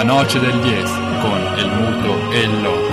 La noce del 10 con El Muto e il Loco.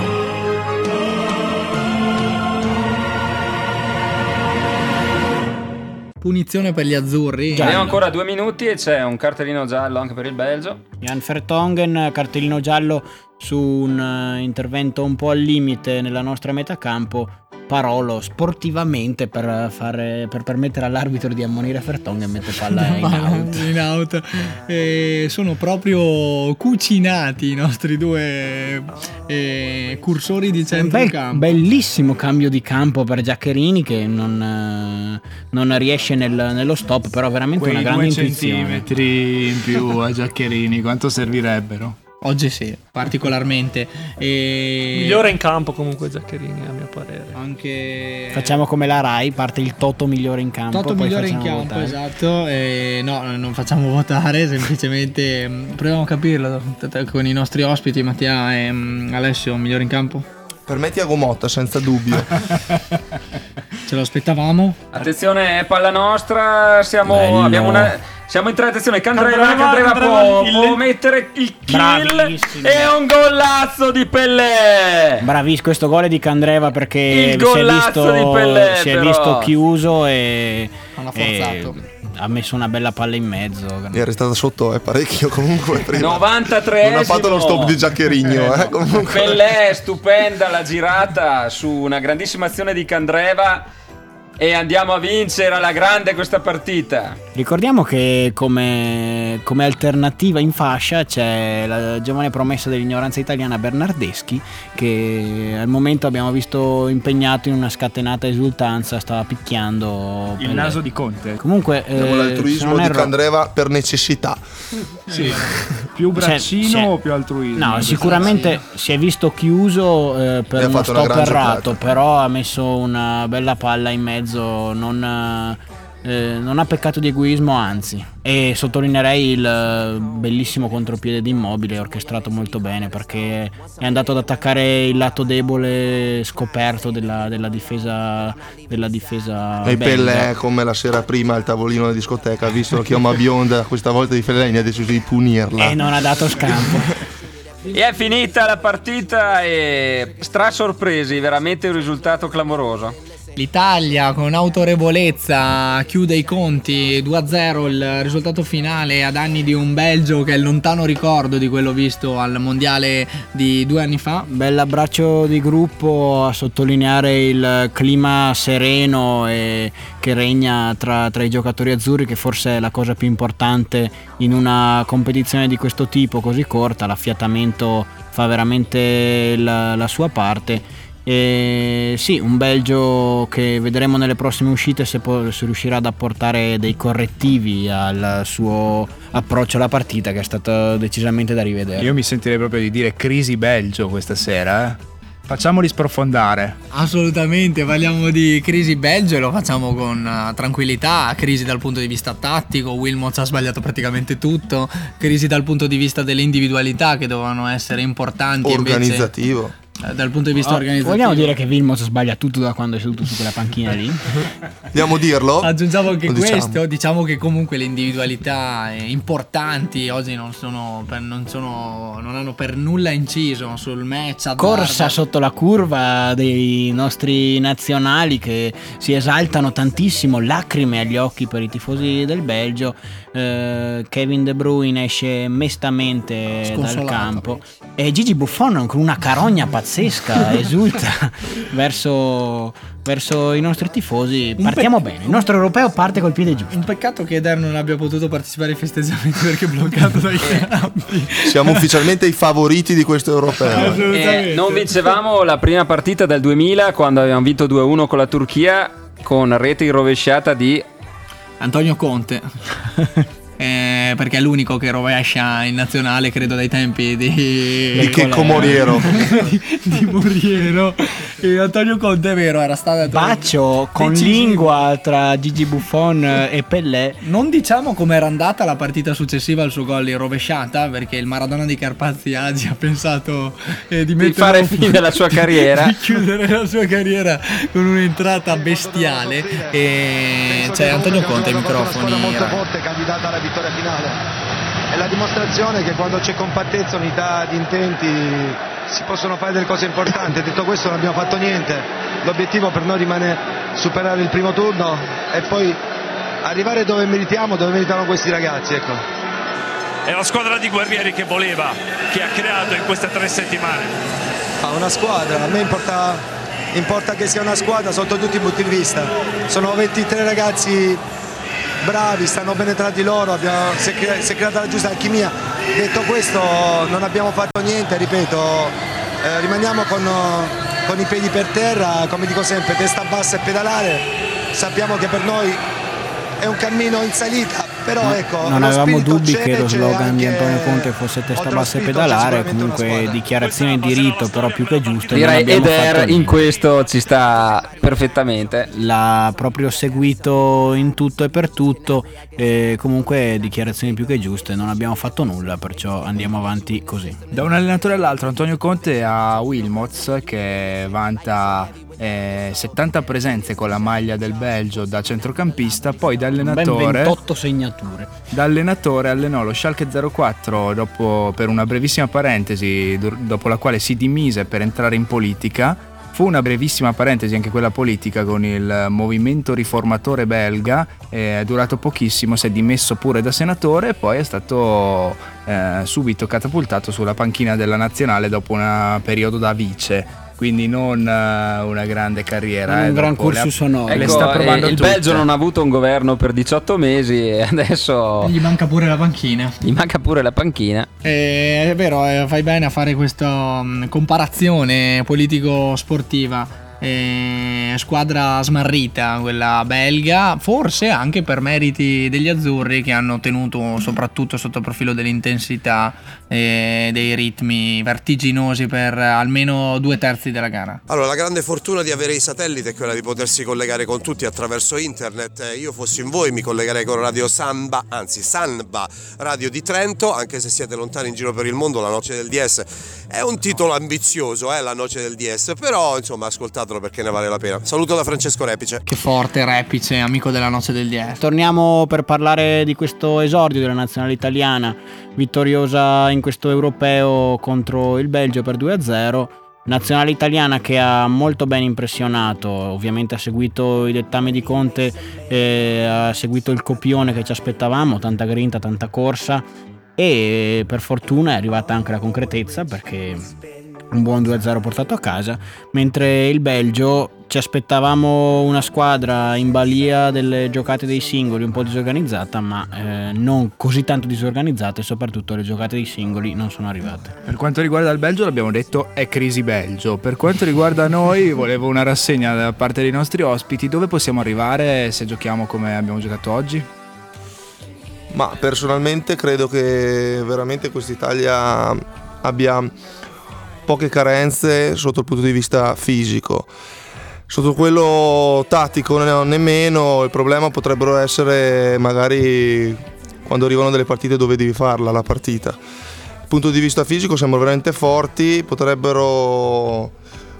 Punizione per gli azzurri. Abbiamo ancora due minuti e c'è un cartellino giallo anche per il Belgio. Jan Vertongen, cartellino giallo su un eh, intervento un po' al limite nella nostra metà campo. Parolo sportivamente per, fare, per permettere all'arbitro di ammonire Vertongen e mette palla in out. in out. Eh, sono proprio cucinati i nostri due eh, cursori di Un bel- centrocampo. bellissimo cambio di campo per Giaccherini che non, eh, non riesce nel- nello stop, però veramente Quei una grande intuizione. centimetri in più a Giaccherini, quanto servirebbero? Oggi sì, particolarmente. E Migliore in campo comunque Zaccherini a mio parere. anche Facciamo come la Rai, parte il Toto migliore in campo. Toto poi migliore in campo, votare. esatto. E no, non facciamo votare, semplicemente mm, proviamo a capirlo con i nostri ospiti, Mattia e mm, Alessio, migliore in campo. Per me Tiago Motta, senza dubbio. Ce lo aspettavamo. Attenzione, palla nostra. Siamo, Bello. abbiamo una, siamo in tre. Attenzione, Candreva, Candreva, può, il- può mettere il kill. Bravissimo. E un golazzo di Pellè. Bravis, questo gol è di Candreva perché Il si è visto, di Pellè, si è visto chiuso e, Hanno e forzato. ha messo una bella palla in mezzo. Mi è restata sotto eh, parecchio comunque prima. 93 Non ha fatto lo stop di Giaccherigno, eh, comunque. Pellè, stupenda la girata su una grandissima azione di Candreva. E andiamo a vincere alla grande questa partita. Ricordiamo che come, come alternativa in fascia c'è la giovane promessa dell'ignoranza italiana Bernardeschi che al momento abbiamo visto impegnato in una scatenata esultanza, stava picchiando Il naso di Conte. Comunque, eh, l'altruismo non di erro- Candreva per necessità. Sì. Più braccino Cioè, o più altruismo? No, sicuramente si è visto chiuso eh, per uno stop errato, giocata. però ha messo una bella palla in mezzo, non, eh, non ha peccato di egoismo, anzi. E sottolineerei il eh, bellissimo contropiede di Immobile, orchestrato molto bene, perché è andato ad attaccare il lato debole scoperto della, della difesa della difesa E. Pellè, come la sera prima al tavolino della discoteca, ha visto la chioma bionda, questa volta di Fellaini ha deciso di punirla. E non ha dato scampo. E è finita la partita e stra sorpresi, veramente un risultato clamoroso. L'Italia con autorevolezza chiude i conti 2-0 il risultato finale ad anni di un Belgio che è lontano ricordo di quello visto al mondiale di due anni fa. Bell'abbraccio di gruppo a sottolineare il clima sereno che regna tra, tra i giocatori azzurri, che forse è la cosa più importante in una competizione di questo tipo così corta. L'affiatamento fa veramente la, la sua parte. E sì, un Belgio che vedremo nelle prossime uscite se, po- se riuscirà ad apportare dei correttivi al suo approccio alla partita, che è stato decisamente da rivedere. Io mi sentirei proprio di dire crisi Belgio questa sera, eh. Facciamoli sprofondare. Assolutamente, parliamo di crisi Belgio e lo facciamo con eh, tranquillità, crisi dal punto di vista tattico, Wilmots ha sbagliato praticamente tutto, crisi dal punto di vista delle individualità che dovevano essere importanti invece, Organizzativo. eh, dal punto di vista Oh, organizzativo. Vogliamo dire che Vilmos sbaglia tutto da quando è seduto su quella panchina lì? Vogliamo dirlo? Aggiungiamo anche Lo diciamo. questo, diciamo che comunque le individualità eh, importanti oggi non, sono per- non, sono- non hanno per nulla inciso sul match. Corsa sotto la curva dei nostri nazionali che si esaltano tantissimo, lacrime agli occhi per i tifosi del Belgio. Eh, Kevin De Bruyne esce mestamente dal campo e Gigi Buffon con una carogna pazzesca esulta verso, verso i nostri tifosi. Partiamo pe- bene, il nostro europeo parte col piede giusto. Un peccato che Eder non abbia potuto partecipare ai festeggiamenti perché è bloccato dai campi. Siamo ufficialmente i favoriti di questo europeo. Eh, non vincevamo la prima partita del 2000 quando abbiamo vinto 2-1 con la Turchia con rete in rovesciata di Antonio Conte. Eh, perché è l'unico che rovescia in nazionale, credo, dai tempi di, Di Checco Moriero. di, di Moriero. E Antonio Conte, è vero, era stato Baccio con decisivo. lingua tra Gigi Buffon e Pellè. Non diciamo com'era andata la partita successiva al suo gol in rovesciata, perché il Maradona di Carpazzi Agi ha pensato eh, di, di mettere fare fine alla sua carriera. di chiudere la sua carriera con un'entrata bestiale. E c'è Antonio Conte ai microfoni. molto forte, candidata alla vittoria finale. è la dimostrazione che quando c'è compattezza, unità di intenti si possono fare delle cose importanti. Detto questo non abbiamo fatto niente, l'obiettivo per noi rimane superare il primo turno e poi arrivare dove meritiamo, dove meritano questi ragazzi. Ecco. È la squadra di guerrieri che voleva, che ha creato in queste tre settimane. Ah, una squadra, a me importa, importa che sia una squadra sotto tutti i punti di vista. Sono 23 ragazzi bravi, stanno bene tra di loro, abbiamo, si, è crea- si è creata la giusta alchimia. Detto questo non abbiamo fatto niente, ripeto, eh, rimaniamo con, con i piedi per terra, come dico sempre, testa bassa e pedalare. Sappiamo che per noi è un cammino in salita, però ecco... non avevamo dubbi c'è, che lo slogan di Antonio Conte fosse testa bassa e pedalare, comunque squadra. dichiarazioni di rito, però più che giuste. non Direi Eder in questo ci sta perfettamente. L'ha proprio seguito in tutto e per tutto, e comunque dichiarazioni più che giuste, non abbiamo fatto nulla, perciò andiamo avanti così. Da un allenatore all'altro, Antonio Conte ha Wilmots che vanta eh, 70 presenze con la maglia del Belgio da centrocampista, poi da Ben allenatore, 28 segnature. da allenatore allenò lo Schalke 04 dopo, per una brevissima parentesi, dopo la quale si dimise per entrare in politica. Fu una brevissima parentesi anche quella politica con il movimento riformatore belga, è durato pochissimo, si è dimesso pure da senatore e poi è stato eh, subito catapultato sulla panchina della nazionale dopo un periodo da vice. Quindi non eh, una grande carriera. Un eh, gran dopo le ha- cursus onore. le Ecco, sta provando eh, il tutte. Belgio non ha avuto un governo per 18 mesi e adesso Gli manca pure la panchina. gli manca pure la panchina. Eh, è vero, eh, fai bene a fare questa mh, comparazione politico-sportiva. Eh, squadra smarrita, quella belga, forse anche per meriti degli azzurri che hanno tenuto soprattutto sotto il profilo dell'intensità e dei ritmi vertiginosi per almeno due terzi della gara. Allora, la grande fortuna di avere i satelliti è quella di potersi collegare con tutti attraverso internet. Eh, Io fossi in voi mi collegherei con Radio Samba, anzi Sanba Radio di Trento, anche se siete lontani in giro per il mondo, la Noce del DS è un titolo ambizioso, eh, la Noce del DS, però insomma ascoltatelo perché ne vale la pena. Saluto da Francesco Repice. Che forte Repice, amico della noce del 10. Torniamo per parlare di questo esordio della nazionale italiana, vittoriosa in questo europeo contro il Belgio per 2-0. Nazionale italiana che ha molto ben impressionato, ovviamente ha seguito i dettami di Conte, eh, ha seguito il copione che ci aspettavamo, tanta grinta, tanta corsa e per fortuna è arrivata anche la concretezza perché un buon 2-0 portato a casa, mentre il Belgio ci aspettavamo una squadra in balia delle giocate dei singoli un po' disorganizzata, ma eh, non così tanto disorganizzata e soprattutto le giocate dei singoli non sono arrivate. Per quanto riguarda il Belgio, l'abbiamo detto, è crisi Belgio. Per quanto riguarda noi, volevo una rassegna da parte dei nostri ospiti. Dove possiamo arrivare se giochiamo come abbiamo giocato oggi? Ma personalmente credo che veramente quest'Italia abbia poche carenze sotto il punto di vista fisico. Sotto quello tattico ne- nemmeno, il problema potrebbero essere magari quando arrivano delle partite dove devi farla la partita. Dal punto di vista fisico siamo veramente forti, potrebbero,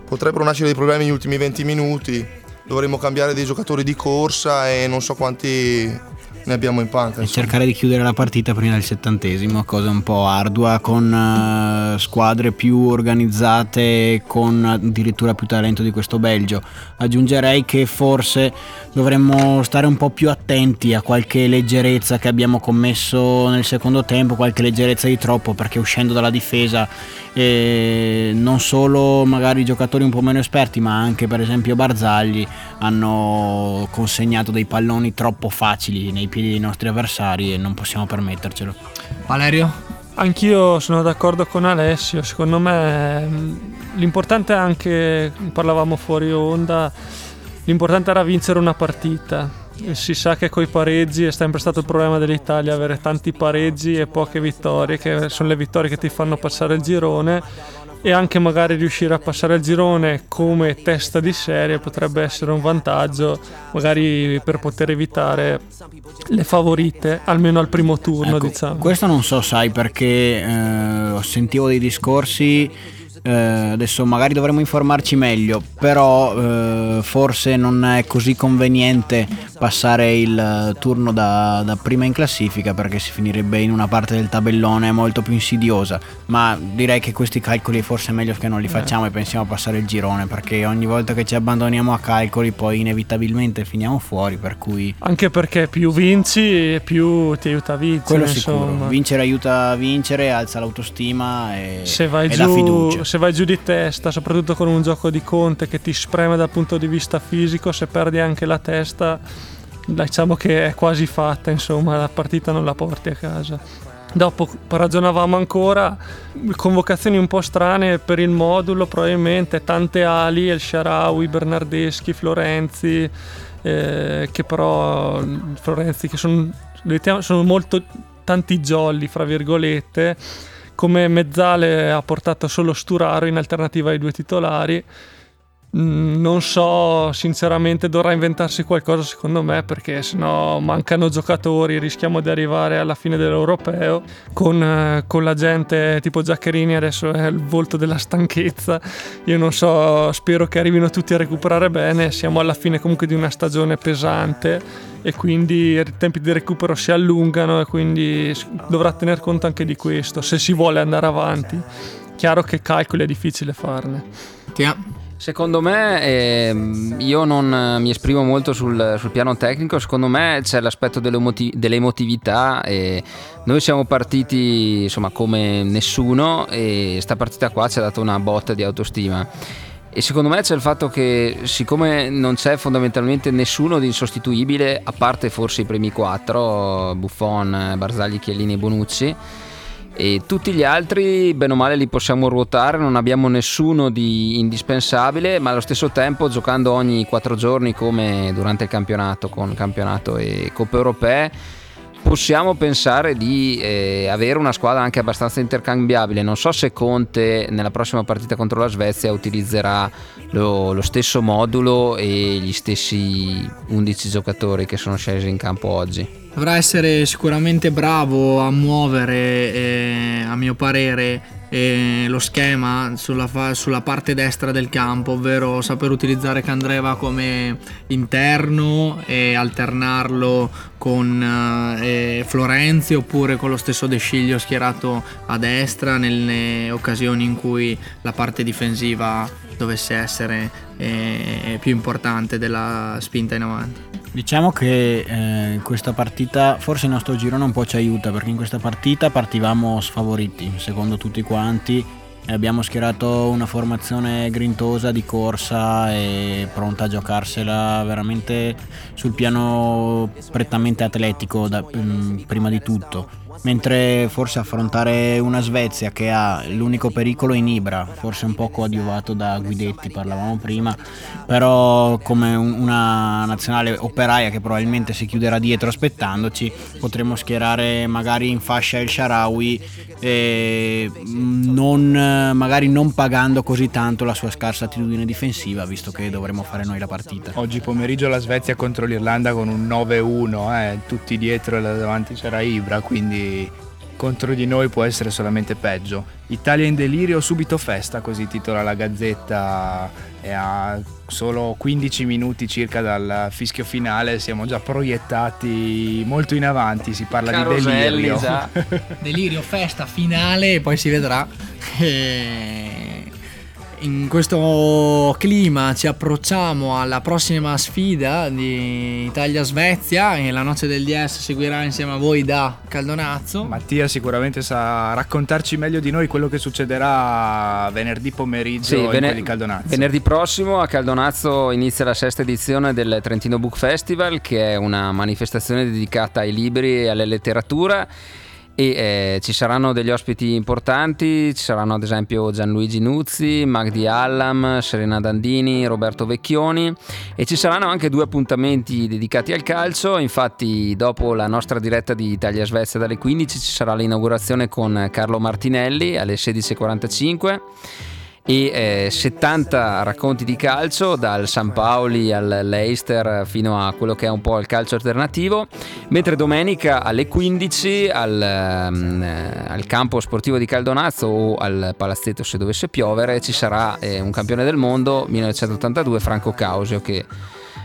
potrebbero nascere dei problemi negli ultimi 20 minuti, dovremmo cambiare dei giocatori di corsa e non so quanti ne abbiamo in panca. E cercare di chiudere la partita prima del settantesimo, cosa un po' ardua, con eh, squadre più organizzate, con addirittura più talento di questo Belgio. Aggiungerei che forse dovremmo stare un po' più attenti a qualche leggerezza che abbiamo commesso nel secondo tempo, qualche leggerezza di troppo, perché uscendo dalla difesa eh, non solo magari giocatori un po' meno esperti, ma anche per esempio Barzagli hanno consegnato dei palloni troppo facili nei piedi dei nostri avversari e non possiamo permettercelo. Valerio? Anch'io sono d'accordo con Alessio, secondo me mh, l'importante è anche, parlavamo fuori onda, l'importante era vincere una partita. Si sa che coi pareggi è sempre stato il problema dell'Italia, avere tanti pareggi e poche vittorie, che sono le vittorie che ti fanno passare il girone e anche magari riuscire a passare il girone come testa di serie potrebbe essere un vantaggio, magari per poter evitare le favorite, almeno al primo turno, Ecco, diciamo. Questo non so, sai, perché eh, sentivo dei discorsi. Eh, adesso magari dovremmo informarci meglio, però eh, forse non è così conveniente passare il eh, turno da, da, prima in classifica perché si finirebbe in una parte del tabellone molto più insidiosa. Ma direi che questi calcoli forse è meglio che non li facciamo e pensiamo a passare il girone perché ogni volta che ci abbandoniamo a calcoli poi inevitabilmente finiamo fuori. Per cui... Anche perché più vinci più ti aiuta a vincere. Quello sicuro. Vincere aiuta a vincere, alza l'autostima e, se vai e giù, fiducia. Se vai giù di testa, soprattutto con un gioco di conte che ti spreme dal punto di vista fisico, se perdi anche la testa diciamo che è quasi fatta, insomma, la partita non la porti a casa. Dopo ragionavamo ancora, convocazioni un po' strane per il modulo, probabilmente tante ali, El Sharawi, Bernardeschi, Florenzi, eh, che però Florenzi che sono, sono molto tanti jolly, fra virgolette, come Mezzale ha portato solo Sturaro in alternativa ai due titolari non so, sinceramente dovrà inventarsi qualcosa secondo me perché sennò mancano giocatori, rischiamo di arrivare alla fine dell'europeo con, eh, con la gente tipo Giaccherini adesso è il volto della stanchezza, io non so, spero che arrivino tutti a recuperare bene, siamo alla fine comunque di una stagione pesante e quindi i tempi di recupero si allungano e quindi dovrà tener conto anche di questo se si vuole andare avanti. Chiaro che calcoli è difficile farne. Ti Secondo me, eh, io non mi esprimo molto sul, sul, piano tecnico, secondo me c'è l'aspetto dell'emotività e noi siamo partiti insomma come nessuno e sta partita qua ci ha dato una botta di autostima. E secondo me c'è il fatto che siccome non c'è fondamentalmente nessuno di insostituibile, a parte forse i primi quattro, Buffon, Barzagli, Chiellini e Bonucci, e tutti gli altri bene o male li possiamo ruotare, non abbiamo nessuno di indispensabile, ma allo stesso tempo giocando ogni quattro giorni come durante il campionato con campionato e coppe europee possiamo pensare di eh, avere una squadra anche abbastanza intercambiabile. Non so se Conte nella prossima partita contro la Svezia utilizzerà lo, lo stesso modulo e gli stessi 11 giocatori che sono scesi in campo oggi. Dovrà essere sicuramente bravo a muovere, eh, a mio parere, eh, lo schema sulla, fa- sulla, parte destra del campo, ovvero saper utilizzare Candreva come interno e alternarlo con eh, Florenzi oppure con lo stesso De Sciglio schierato a destra nelle occasioni in cui la parte difensiva dovesse essere eh, più importante della spinta in avanti. Diciamo che eh, questa partita forse il nostro girone un po' ci aiuta perché in questa partita partivamo sfavoriti, secondo tutti quanti, abbiamo schierato una formazione grintosa di corsa e pronta a giocarsela veramente sul piano prettamente atletico da, mm, prima di tutto mentre forse affrontare una Svezia che ha l'unico pericolo in Ibra, forse un po' coadiuvato da Guidetti, parlavamo prima, però come una nazionale operaia che probabilmente si chiuderà dietro aspettandoci, potremmo schierare magari in fascia il Sharawi, magari non pagando così tanto la sua scarsa attitudine difensiva, visto che dovremo fare noi la partita. Oggi pomeriggio la Svezia contro l'Irlanda con un 9-1, eh, tutti dietro e davanti c'era Ibra, quindi contro di noi può essere solamente peggio. Italia in delirio, subito festa, così titola la Gazzetta e a solo 15 minuti circa dal fischio finale siamo già proiettati molto in avanti, si parla Caroselli, di delirio. delirio, festa, finale e poi si vedrà. E in questo clima ci approcciamo alla prossima sfida di Italia-Svezia e la noce del DS seguirà insieme a voi da Caldonazzo. Mattia sicuramente sa raccontarci meglio di noi quello che succederà venerdì pomeriggio sì, in vener- di Caldonazzo. Venerdì prossimo a Caldonazzo inizia la sesta edizione del Trentino Book Festival che è una manifestazione dedicata ai libri e alla letteratura e eh, ci saranno degli ospiti importanti, ci saranno ad esempio Gianluigi Nuzzi, Magdi Allam, Serena Dandini, Roberto Vecchioni e ci saranno anche due appuntamenti dedicati al calcio, infatti dopo la nostra diretta di Italia-Svezia dalle 15 ci sarà l'inaugurazione con Carlo Martinelli alle 16.45 e eh, 70 racconti di calcio dal San Paoli al Leicester fino a quello che è un po' il calcio alternativo mentre domenica alle 15 al, um, al campo sportivo di Caldonazzo o al palazzetto se dovesse piovere ci sarà eh, un campione del mondo 1982 Franco Causio che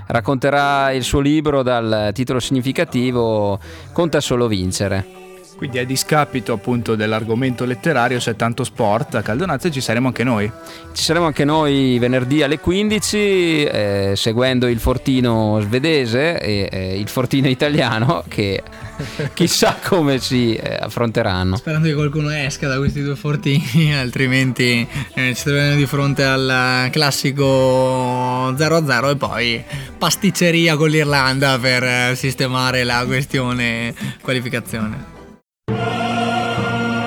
racconterà il suo libro dal titolo significativo Conta solo vincere. Quindi a discapito appunto dell'argomento letterario, se tanto sport, a Caldonazzo ci saremo anche noi. Ci saremo anche noi venerdì alle 15 eh, seguendo il fortino svedese e eh, il fortino italiano che chissà come si eh, affronteranno. Sperando che qualcuno esca da questi due fortini, altrimenti eh, ci troveremo di fronte al classico 0-0 e poi pasticceria con l'Irlanda per eh, sistemare la questione qualificazione.